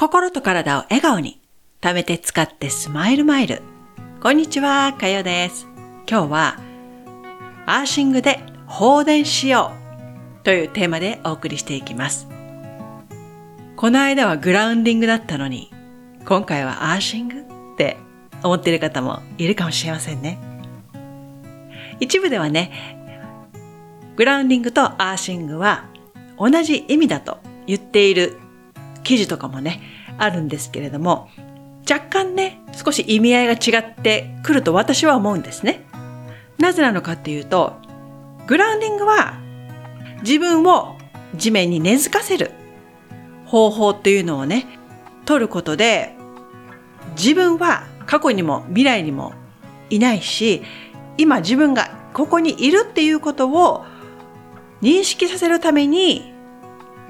心と体を笑顔に、貯めて使ってスマイルマイル。こんにちは、かよです。今日は、アーシングで放電しようというテーマでお送りしていきます。この間はグラウンディングだったのに、今回はアーシングって思っている方もいるかもしれませんね。一部ではね、グラウンディングとアーシングは同じ意味だと言っている記事とかもね、あるんですけれども、若干ね、少し意味合いが違ってくると私は思うんですね。なぜなのかっていうと、グラウンディングは自分を地面に根付かせる方法っていうのをね、取ることで、自分は過去にも未来にもいないし、今自分がここにいるっていうことを認識させるために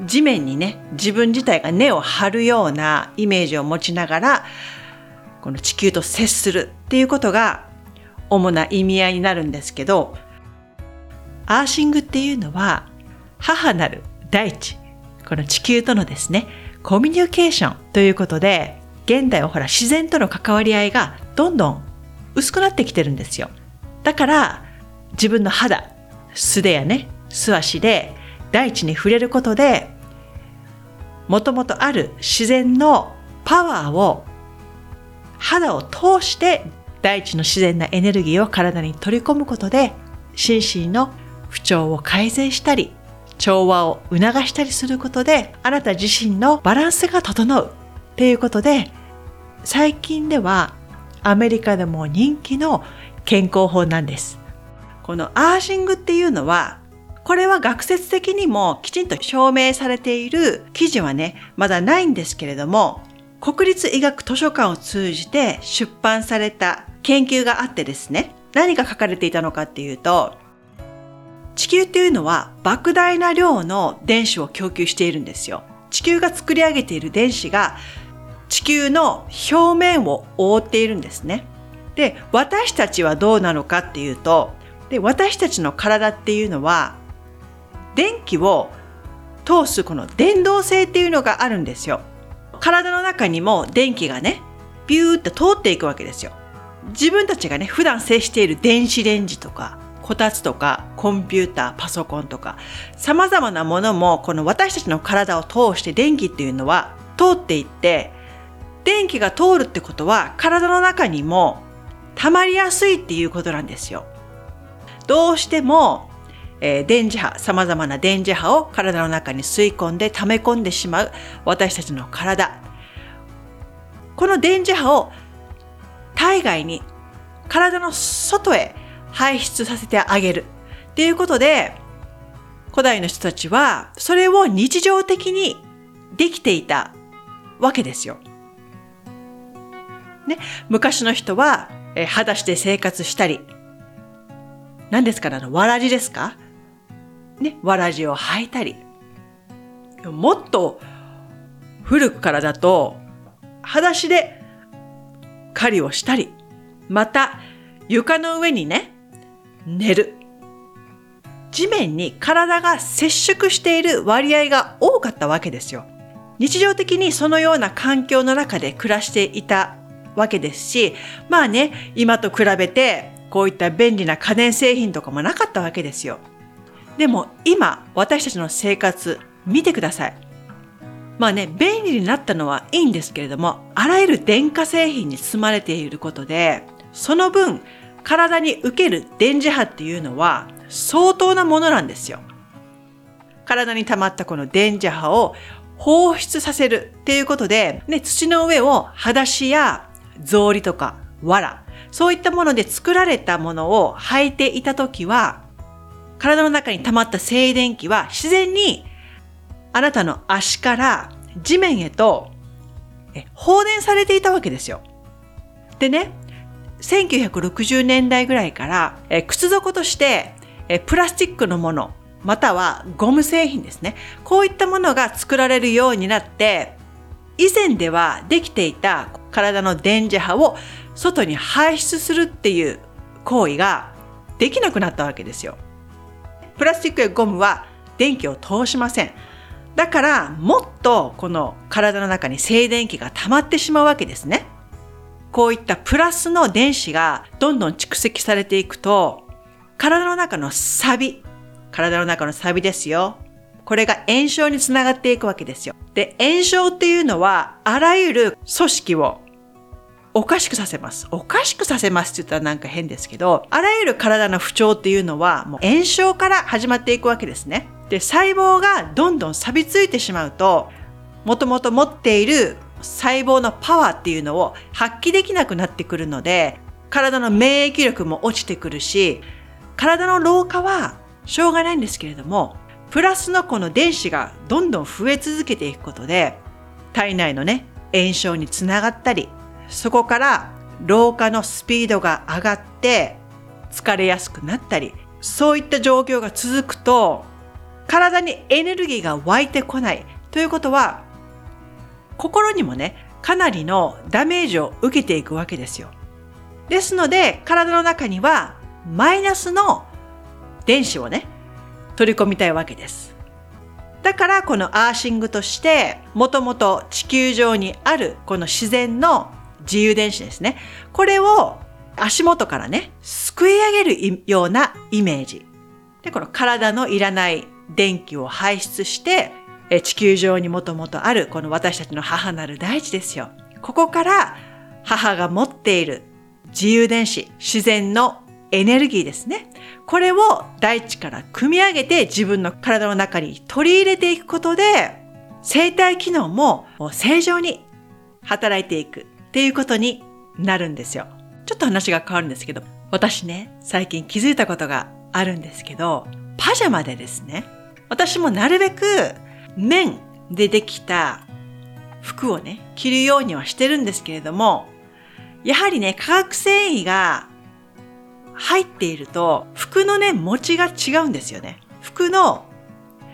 地面にね自分自体が根を張るようなイメージを持ちながらこの地球と接するっていうことが主な意味合いになるんですけどアーシングっていうのは母なる大地この地球とのですねコミュニケーションということで現代はほら自然との関わり合いがどんどん薄くなってきてるんですよ。だから自分の肌素手やね素足で大地に触れることでもともとある自然のパワーを肌を通して大地の自然なエネルギーを体に取り込むことで心身の不調を改善したり調和を促したりすることであなた自身のバランスが整うっていうことで最近ではアメリカでも人気の健康法なんです。このアーシングっていうのはこれは学説的にもきちんと証明されている記事はね、まだないんですけれども、国立医学図書館を通じて出版された研究があってですね、何が書かれていたのかっていうと、地球っていうのは莫大な量の電子を供給しているんですよ。地球が作り上げている電子が地球の表面を覆っているんですね。で、私たちはどうなのかっていうと、で私たちの体っていうのは電気を通すこの電動性っていうのがあるんですよ。体の中にも電気がね、ビューって通っていくわけですよ。自分たちがね、普段接している電子レンジとか、こたつとか、コンピューター、パソコンとか、様々なものも、この私たちの体を通して電気っていうのは通っていって、電気が通るってことは、体の中にも溜まりやすいっていうことなんですよ。どうしてもえー、電磁波、様々な電磁波を体の中に吸い込んで溜め込んでしまう私たちの体。この電磁波を体外に体の外へ排出させてあげる。っていうことで、古代の人たちはそれを日常的にできていたわけですよ。ね、昔の人は、えー、裸足で生活したり、何ですか？あの、わらじですか？ね、わらじを履いたり、もっと古くからだと、裸足で狩りをしたり、また床の上にね、寝る。地面に体が接触している割合が多かったわけですよ。日常的にそのような環境の中で暮らしていたわけですし、まあね、今と比べてこういった便利な家電製品とかもなかったわけですよ。でも今私たちの生活見てください。まあね、便利になったのはいいんですけれども、あらゆる電化製品に包まれていることで、その分体に受ける電磁波っていうのは相当なものなんですよ。体に溜まったこの電磁波を放出させるっていうことで、ね、土の上を裸足や草履とか藁、そういったもので作られたものを履いていたときは、体の中に溜まった静電気は自然にあなたの足から地面へと放電されていたわけですよ。でね、1960年代ぐらいから靴底としてプラスチックのものまたはゴム製品ですね。こういったものが作られるようになって以前ではできていた体の電磁波を外に排出するっていう行為ができなくなったわけですよ。プラスチックやゴムは電気を通しません。だからもっとこの体の中に静電気が溜まってしまうわけですね。こういったプラスの電子がどんどん蓄積されていくと、体の中のサビ、体の中のサビですよ。これが炎症につながっていくわけですよ。で、炎症っていうのは、あらゆる組織をおかしくさせます。おかしくさせますって言ったらなんか変ですけど、あらゆる体の不調っていうのは、もう炎症から始まっていくわけですね。で、細胞がどんどん錆びついてしまうと、もともと持っている細胞のパワーっていうのを発揮できなくなってくるので、体の免疫力も落ちてくるし、体の老化はしょうがないんですけれども、プラスのこの電子がどんどん増え続けていくことで、体内のね、炎症につながったり、そこから老化のスピードが上がって疲れやすくなったり、そういった状況が続くと、体にエネルギーが湧いてこない。ということは、心にもね、かなりのダメージを受けていくわけですよ。ですので、体の中にはマイナスの電子をね、取り込みたいわけです。だからこのアーシングとして、もともと地球上にあるこの自然の自由電子ですね。これを足元からね、すくい上げるようなイメージ。で、この体のいらない電気を排出して、地球上にもともとあるこの私たちの母なる大地ですよ。ここから母が持っている自由電子、自然のエネルギーですね。これを大地から組み上げて自分の体の中に取り入れていくことで、生体機能も正常に働いていくっていうことになるんですよ。ちょっと話が変わるんですけど、私ね、最近気づいたことがあるんですけど、パジャマでですね、私もなるべく綿でできた服をね、着るようにはしてるんですけれども、やはりね、化学繊維が入っていると、服のね、持ちが違うんですよね。服の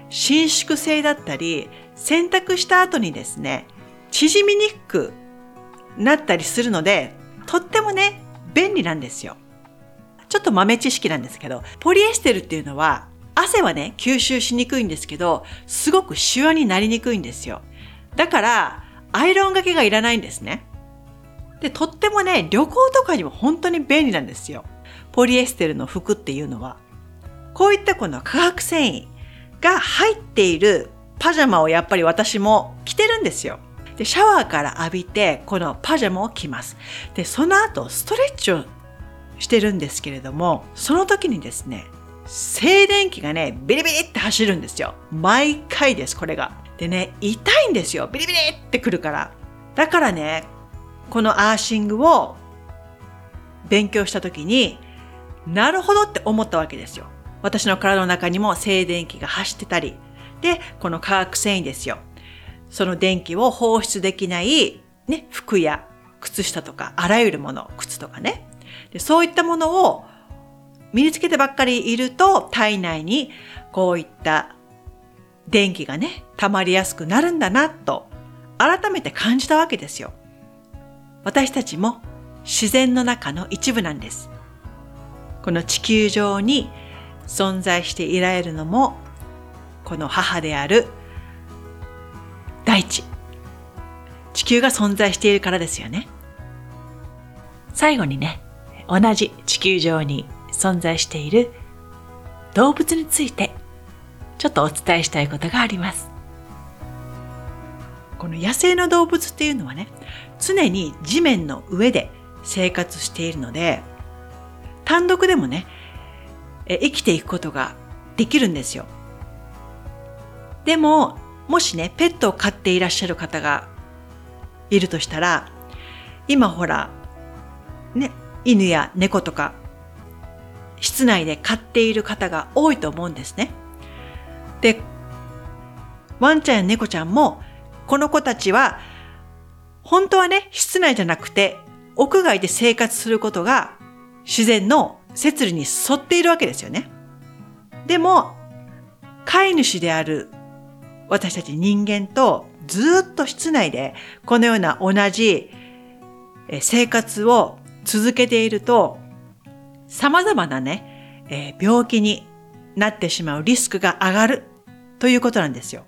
伸縮性だったり、洗濯した後にですね、縮みにくくなったりするので、とってもね、便利なんですよ。ちょっと豆知識なんですけど、ポリエステルっていうのは、汗はね、吸収しにくいんですけど、すごくシワになりにくいんですよ。だから、アイロンがけがいらないんですね。で、とってもね、旅行とかにも本当に便利なんですよ。ポリエステルの服っていうのは。こういったこの化学繊維が入っているパジャマをやっぱり私も着てるんですよ。で、シャワーから浴びて、このパジャマを着ます。で、その後、ストレッチをしてるんですけれども、その時にですね、静電気がね、ビリビリって走るんですよ。毎回です、これが。でね、痛いんですよ。ビリビリってくるから。だからね、このアーシングを勉強した時に、なるほどって思ったわけですよ。私の体の中にも静電気が走ってたり、で、この化学繊維ですよ。その電気を放出できない、ね、服や靴下とか、あらゆるもの、靴とかね。でそういったものを身につけてばっかりいると、体内にこういった電気がね、溜まりやすくなるんだな、と、改めて感じたわけですよ。私たちも自然の中の一部なんです。この地球上に存在していられるのも、この母である地球が存在しているからですよね。最後にね、同じ地球上に存在している動物についてちょっとお伝えしたいことがあります。この野生の動物っていうのはね、常に地面の上で生活しているので、単独でもね、生きていくことができるんですよ。でも、もしね、ペットを飼っていらっしゃる方がいるとしたら、今ほら、ね、犬や猫とか、室内で飼っている方が多いと思うんですね。で、ワンちゃんや猫ちゃんも、この子たちは、本当はね、室内じゃなくて、屋外で生活することが自然の摂理に沿っているわけですよね。でも、飼い主である私たち人間とずっと室内でこのような同じ生活を続けていると様々なね、え病気になってしまうリスクが上がるということなんですよ。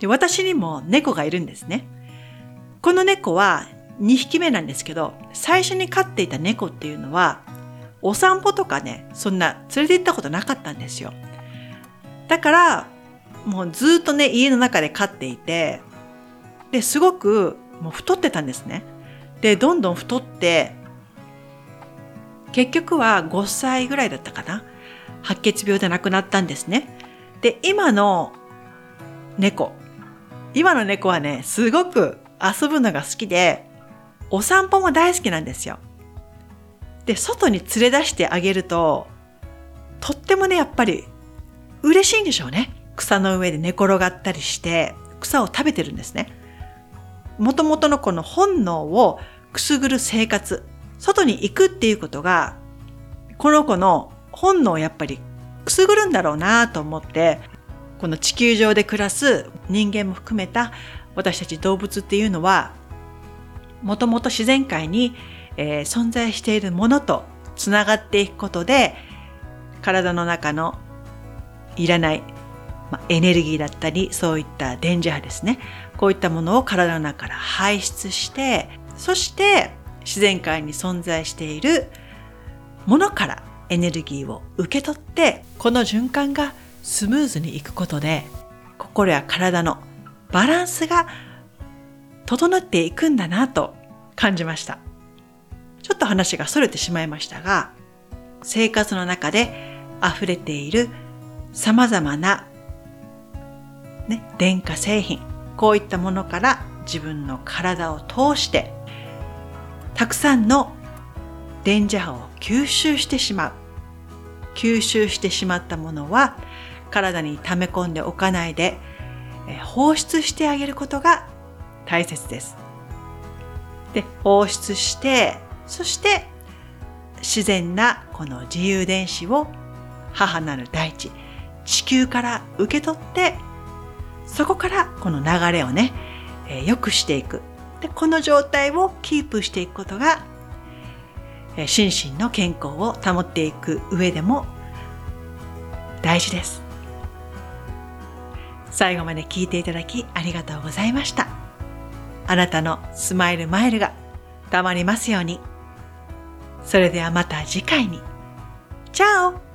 で私にも猫がいるんですね。この猫は2匹目なんですけど、最初に飼っていた猫っていうのは、お散歩とかね、そんな連れて行ったことなかったんですよ。だから、もうずっとね、家の中で飼っていて、で、すごくもう太ってたんですね。で、どんどん太って、結局は5歳ぐらいだったかな。白血病で亡くなったんですね。で、今の猫。今の猫はね、すごく遊ぶのが好きで、お散歩も大好きなんですよ。で、外に連れ出してあげると、とってもね、やっぱり嬉しいんでしょうね。草の上で寝転がったりして、草を食べてるんですね。もともとのこの本能をくすぐる生活、外に行くっていうことが、この子の本能をやっぱりくすぐるんだろうなと思って、この地球上で暮らす人間も含めた私たち動物っていうのは、もともと自然界に、えー、存在しているものとつながっていくことで、体の中のいらない、まあ、エネルギーだったり、そういった電磁波ですね。こういったものを体の中から排出して、そして自然界に存在しているものからエネルギーを受け取って、この循環がスムーズにいくことで、心や体のバランスが整っていくんだなと感じました。ちょっと話が逸れてしまいましたが、生活の中で溢れている様々な、ね、電化製品、こういったものから自分の体を通して、たくさんの電磁波を吸収してしまう。吸収してしまったものは体に溜め込んでおかないで放出してあげることが大切です。で、放出して、そして自然なこの自由電子を母なる大地、地球から受け取って、そこからこの流れをね、えー、良くしていく。で、この状態をキープしていくことが、えー、心身の健康を保っていく上でも大事です。最後まで聞いていただきありがとうございました。あなたのスマイルマイルがたまりますように。それではまた次回に。チャオ